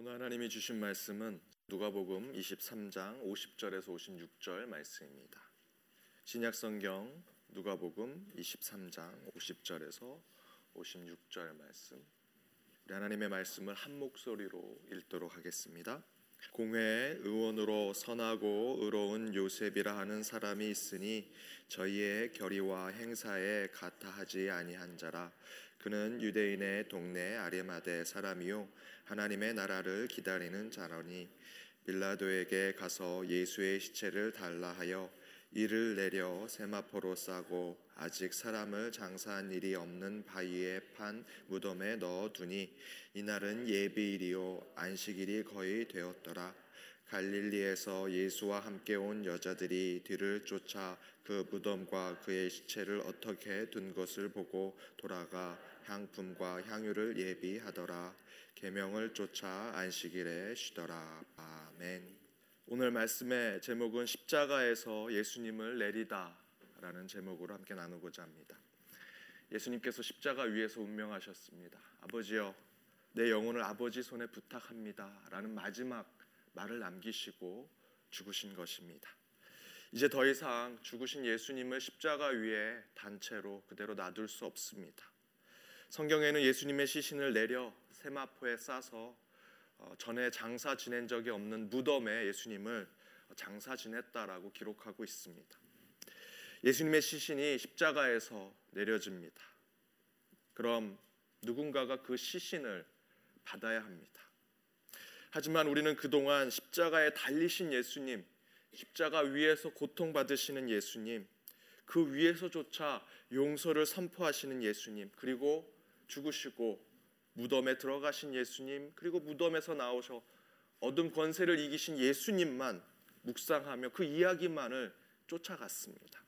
오늘 하나님이 주신 말씀은 누가복음 23장 50절에서 56절 말씀입니다. 신약 성경 누가복음 23장 50절에서 56절 말씀. 우리 하나님의 말씀을 한 목소리로 읽도록 하겠습니다. 공회에 의원으로 선하고 의로운 요셉이라 하는 사람이 있으니 저희의 결의와 행사에 같아하지 아니한 자라. 그는 유대인의 동네 아레마데 사람이요. 하나님의 나라를 기다리는 자라니 빌라도에게 가서 예수의 시체를 달라 하여 이를 내려 세마포로 싸고 아직 사람을 장사한 일이 없는 바위에 판 무덤에 넣어 두니 이날은 예비일이요 안식일이 거의 되었더라. 갈릴리에서 예수와 함께 온 여자들이 뒤를 쫓아 그 무덤과 그의 시체를 어떻게 둔 것을 보고 돌아가 향품과 향유를 예비하더라. 계명을 쫓아 안식일에 쉬더라. 아멘 오늘 말씀의 제목은 십자가에서 예수님을 내리다라는 제목으로 함께 나누고자 합니다. 예수님께서 십자가 위에서 운명하셨습니다. 아버지여, 내 영혼을 아버지 손에 부탁합니다라는 마지막 말을 남기시고 죽으신 것입니다. 이제 더 이상 죽으신 예수님을 십자가 위에 단체로 그대로 놔둘 수 없습니다. 성경에는 예수님의 시신을 내려 세마포에 싸서 어, 전에 장사 지낸 적이 없는 무덤에 예수님을 장사 지냈다라고 기록하고 있습니다. 예수님의 시신이 십자가에서 내려집니다. 그럼 누군가가 그 시신을 받아야 합니다. 하지만 우리는 그동안 십자가에 달리신 예수님, 십자가 위에서 고통받으시는 예수님, 그 위에서조차 용서를 선포하시는 예수님, 그리고 죽으시고 무덤에 들어가신 예수님 그리고 무덤에서 나오셔 어둠 권세를 이기신 예수님만 묵상하며 그 이야기만을 쫓아갔습니다.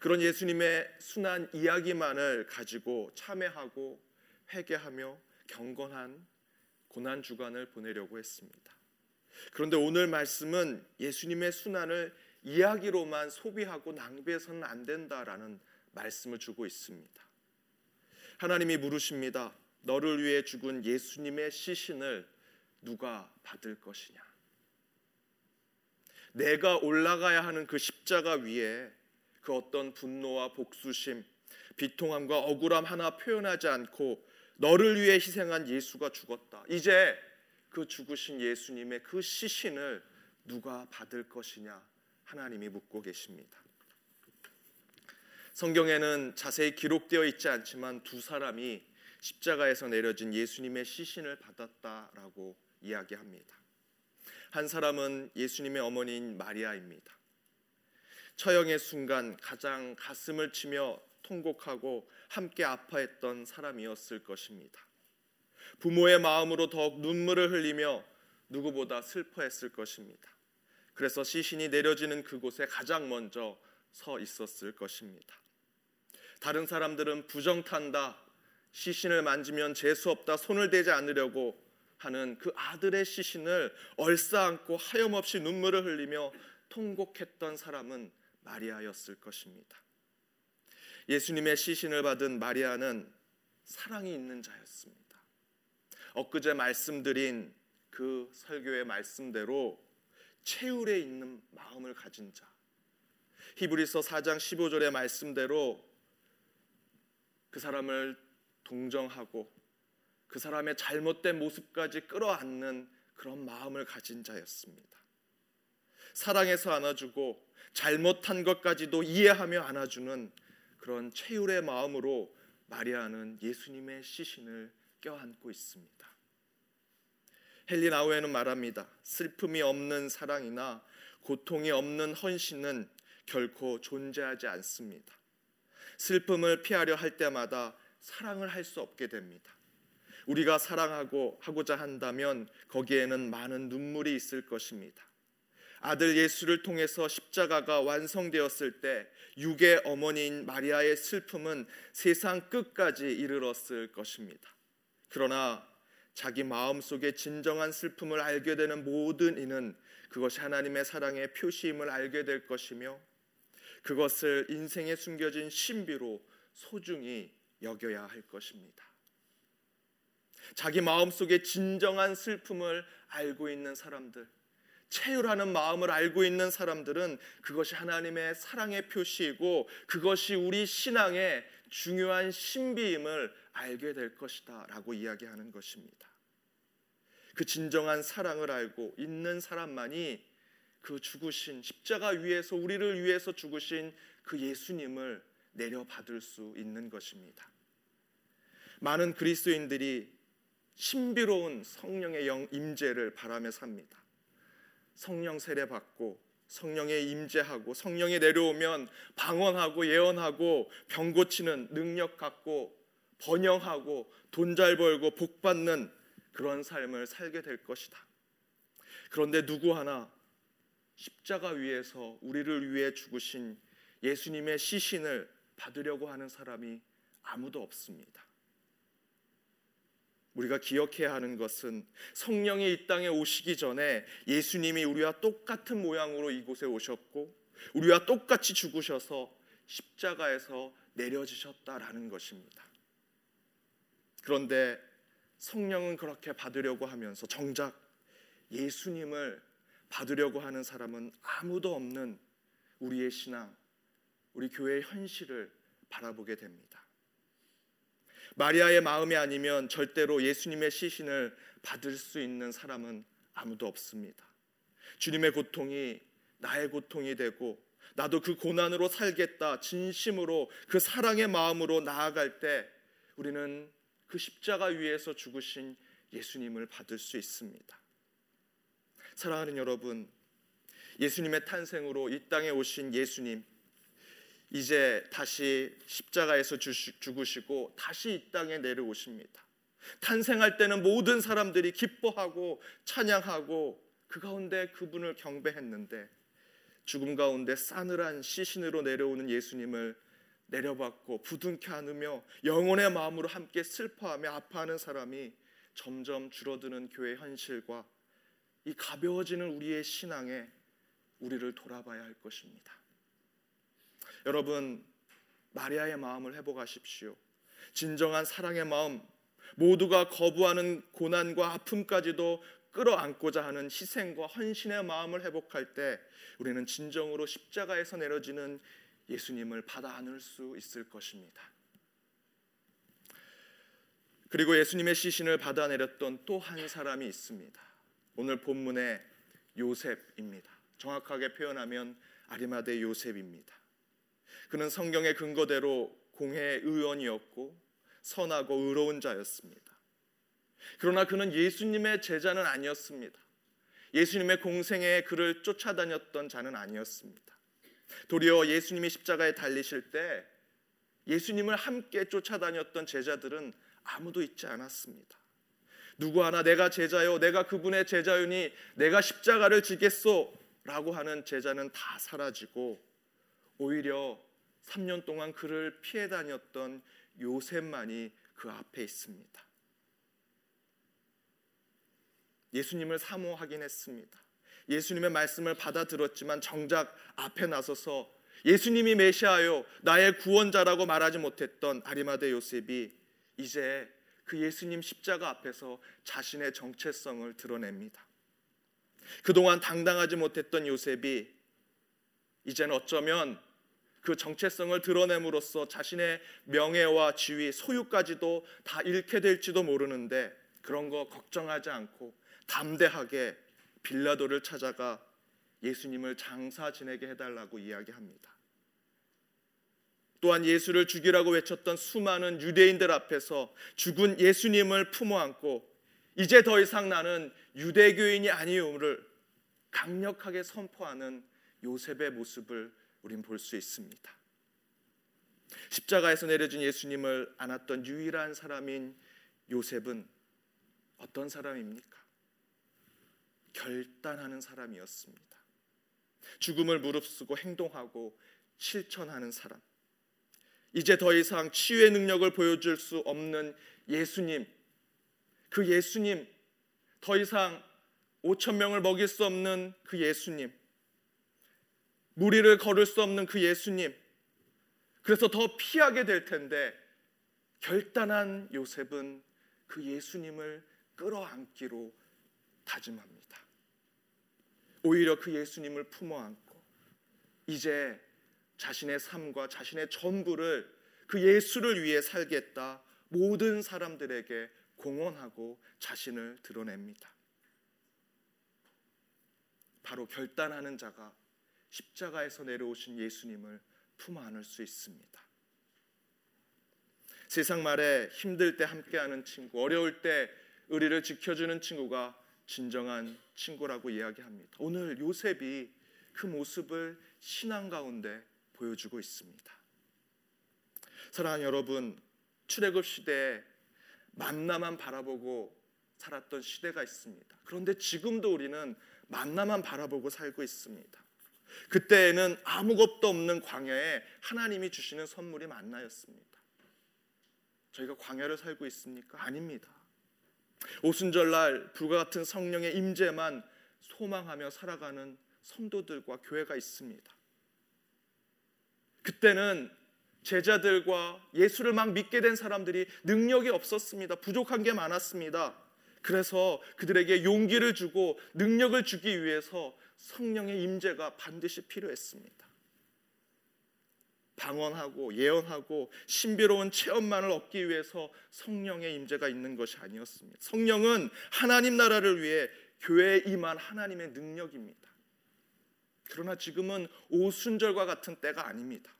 그런 예수님의 순한 이야기만을 가지고 참회하고 회개하며 경건한 고난 주간을 보내려고 했습니다. 그런데 오늘 말씀은 예수님의 순환을 이야기로만 소비하고 낭비해서는 안 된다라는 말씀을 주고 있습니다. 하나님이 물으십니다. 너를 위해 죽은 예수님의 시신을 누가 받을 것이냐? 내가 올라가야 하는 그 십자가 위에 그 어떤 분노와 복수심, 비통함과 억울함 하나 표현하지 않고 너를 위해 희생한 예수가 죽었다. 이제 그 죽으신 예수님의 그 시신을 누가 받을 것이냐? 하나님이 묻고 계십니다. 성경에는 자세히 기록되어 있지 않지만 두 사람이 십자가에서 내려진 예수님의 시신을 받았다라고 이야기합니다. 한 사람은 예수님의 어머니인 마리아입니다. 처형의 순간 가장 가슴을 치며 통곡하고 함께 아파했던 사람이었을 것입니다. 부모의 마음으로 더욱 눈물을 흘리며 누구보다 슬퍼했을 것입니다. 그래서 시신이 내려지는 그곳에 가장 먼저 서 있었을 것입니다. 다른 사람들은 부정 탄다, 시신을 만지면 재수 없다 손을 대지 않으려고 하는 그 아들의 시신을 얼싸안고 하염없이 눈물을 흘리며 통곡했던 사람은 마리아였을 것입니다. 예수님의 시신을 받은 마리아는 사랑이 있는 자였습니다. 엊그제 말씀드린 그 설교의 말씀대로 채울에 있는 마음을 가진 자. 히브리서 4장 15절의 말씀대로 그 사람을 동정하고 그 사람의 잘못된 모습까지 끌어안는 그런 마음을 가진 자였습니다. 사랑해서 안아주고 잘못한 것까지도 이해하며 안아주는 그런 최율의 마음으로 마리아는 예수님의 시신을 껴안고 있습니다. 헨리 나우에는 말합니다. 슬픔이 없는 사랑이나 고통이 없는 헌신은 결코 존재하지 않습니다. 슬픔을 피하려 할 때마다 사랑을 할 수 없게 됩니다. 우리가 사랑하고 하고자 한다면 거기에는 많은 눈물이 있을 것입니다. 아들 예수를 통해서 십자가가 완성되었을 때 육의 어머니인 마리아의 슬픔은 세상 끝까지 이르렀을 것입니다. 그러나 자기 마음속에 진정한 슬픔을 알게 되는 모든 이는 그것이 하나님의 사랑의 표시임을 알게 될 것이며 그것을 인생에 숨겨진 신비로 소중히 여겨야 할 것입니다. 자기 마음속에 진정한 슬픔을 알고 있는 사람들, 체휼하는 마음을 알고 있는 사람들은 그것이 하나님의 사랑의 표시이고 그것이 우리 신앙의 중요한 신비임을 알게 될 것이다라고 이야기하는 것입니다. 그 진정한 사랑을 알고 있는 사람만이 그 죽으신 십자가 위에서 우리를 위해서 죽으신 그 예수님을 내려받을 수 있는 것입니다. 많은 그리스도인들이 신비로운 성령의 영 임재를 바라며 삽니다. 성령 세례 받고 성령에 임재하고 성령이 내려오면 방언하고 예언하고 병 고치는 능력 갖고 번영하고 돈 잘 벌고 복 받는 그런 삶을 살게 될 것이다. 그런데 누구 하나 십자가 위에서 우리를 위해 죽으신 예수님의 시신을 받으려고 하는 사람이 아무도 없습니다. 우리가 기억해야 하는 것은 성령이 이 땅에 오시기 전에 예수님이 우리와 똑같은 모양으로 이곳에 오셨고 우리와 똑같이 죽으셔서 십자가에서 내려지셨다라는 것입니다. 그런데 성령은 그렇게 받으려고 하면서 정작 예수님을 받으려고 하는 사람은 아무도 없는 우리의 신앙, 우리 교회의 현실을 바라보게 됩니다. 마리아의 마음이 아니면 절대로 예수님의 시신을 받을 수 있는 사람은 아무도 없습니다. 주님의 고통이 나의 고통이 되고 나도 그 고난으로 살겠다 진심으로 그 사랑의 마음으로 나아갈 때 우리는 그 십자가 위에서 죽으신 예수님을 받을 수 있습니다. 사랑하는 여러분, 예수님의 탄생으로 이 땅에 오신 예수님 이제 다시 십자가에서 죽으시고 다시 이 땅에 내려오십니다. 탄생할 때는 모든 사람들이 기뻐하고 찬양하고 그 가운데 그분을 경배했는데 죽음 가운데 싸늘한 시신으로 내려오는 예수님을 내려받고 부둥켜 안으며 영혼의 마음으로 함께 슬퍼하며 아파하는 사람이 점점 줄어드는 교회 현실과 이 가벼워지는 우리의 신앙에 우리를 돌아봐야 할 것입니다. 여러분 마리아의 마음을 회복하십시오. 진정한 사랑의 마음, 모두가 거부하는 고난과 아픔까지도 끌어안고자 하는 희생과 헌신의 마음을 회복할 때 우리는 진정으로 십자가에서 내려지는 예수님을 받아 안을 수 있을 것입니다. 그리고 예수님의 시신을 받아 내렸던 또 한 사람이 있습니다. 오늘 본문의 요셉입니다. 정확하게 표현하면 아리마대 요셉입니다. 그는 성경의 근거대로 공회 의원이었고 선하고 의로운 자였습니다. 그러나 그는 예수님의 제자는 아니었습니다. 예수님의 공생에 그를 쫓아다녔던 자는 아니었습니다. 도리어 예수님이 십자가에 달리실 때 예수님을 함께 쫓아다녔던 제자들은 아무도 있지 않았습니다. 누구 하나 내가 제자요, 내가 그분의 제자유니 내가 십자가를 지겠소 라고 하는 제자는 다 사라지고 오히려 3년 동안 그를 피해 다녔던 요셉만이 그 앞에 있습니다. 예수님을 사모하긴 했습니다. 예수님의 말씀을 받아들었지만 정작 앞에 나서서 예수님이 메시아요 나의 구원자라고 말하지 못했던 아리마대 요셉이 이제 그 예수님 십자가 앞에서 자신의 정체성을 드러냅니다. 그동안 당당하지 못했던 요셉이 이제는 어쩌면 그 정체성을 드러냄으로써 자신의 명예와 지위, 소유까지도 다 잃게 될지도 모르는데 그런 거 걱정하지 않고 담대하게 빌라도를 찾아가 예수님을 장사 지내게 해달라고 이야기합니다. 또한 예수를 죽이라고 외쳤던 수많은 유대인들 앞에서 죽은 예수님을 품어 안고 이제 더 이상 나는 유대교인이 아니오를 강력하게 선포하는 요셉의 모습을 우린 볼 수 있습니다. 십자가에서 내려진 예수님을 안았던 유일한 사람인 요셉은 어떤 사람입니까? 결단하는 사람이었습니다. 죽음을 무릅쓰고 행동하고 실천하는 사람. 이제 더 이상 치유의 능력을 보여줄 수 없는 예수님, 그 예수님, 더 이상 5천 명을 먹일 수 없는 그 예수님, 무리를 걸을 수 없는 그 예수님. 그래서 더 피하게 될 텐데 결단한 요셉은 그 예수님을 끌어안기로 다짐합니다. 오히려 그 예수님을 품어 안고 이제 자신의 삶과 자신의 전부를 그 예수를 위해 살겠다 모든 사람들에게 공언하고 자신을 드러냅니다. 바로 결단하는 자가 십자가에서 내려오신 예수님을 품어 안을 수 있습니다. 세상 말에 힘들 때 함께하는 친구, 어려울 때 의리를 지켜주는 친구가 진정한 친구라고 이야기합니다. 오늘 요셉이 그 모습을 신앙 가운데 보여주고 있습니다. 사랑하는 여러분, 출애굽 시대에 만나만 바라보고 살았던 시대가 있습니다. 그런데 지금도 우리는 만나만 바라보고 살고 있습니다. 그때에는 아무것도 없는 광야에 하나님이 주시는 선물이 만나였습니다. 저희가 광야를 살고 있습니까? 아닙니다. 오순절날 불과 같은 성령의 임재만 소망하며 살아가는 성도들과 교회가 있습니다. 그때는 제자들과 예수를 막 믿게 된 사람들이 능력이 없었습니다. 부족한 게 많았습니다. 그래서 그들에게 용기를 주고 능력을 주기 위해서 성령의 임재가 반드시 필요했습니다. 방언하고 예언하고 신비로운 체험만을 얻기 위해서 성령의 임재가 있는 것이 아니었습니다. 성령은 하나님 나라를 위해 교회에 임한 하나님의 능력입니다. 그러나 지금은 오순절과 같은 때가 아닙니다.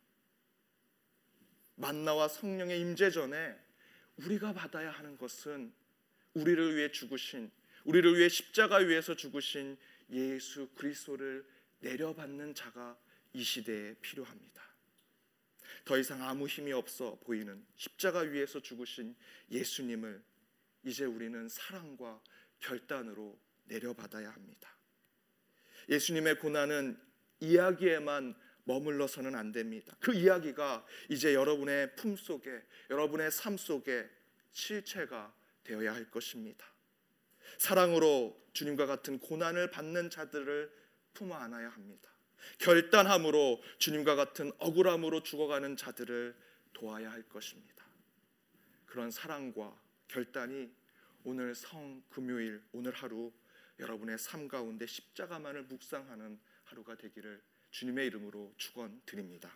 만나와 성령의 임재 전에 우리가 받아야 하는 것은 우리를 위해 죽으신 우리를 위해 십자가 위에서 죽으신 예수 그리스도를 내려받는 자가 이 시대에 필요합니다. 더 이상 아무 힘이 없어 보이는 십자가 위에서 죽으신 예수님을 이제 우리는 사랑과 결단으로 내려받아야 합니다. 예수님의 고난은 이야기에만 머물러서는 안 됩니다. 그 이야기가 이제 여러분의 품 속에, 여러분의 삶 속에 실체가 되어야 할 것입니다. 사랑으로 주님과 같은 고난을 받는 자들을 품어 안아야 합니다. 결단함으로 주님과 같은 억울함으로 죽어가는 자들을 도와야 할 것입니다. 그런 사랑과 결단이 오늘 성 금요일 오늘 하루 여러분의 삶 가운데 십자가만을 묵상하는 하루가 되기를 주님의 이름으로 축원드립니다.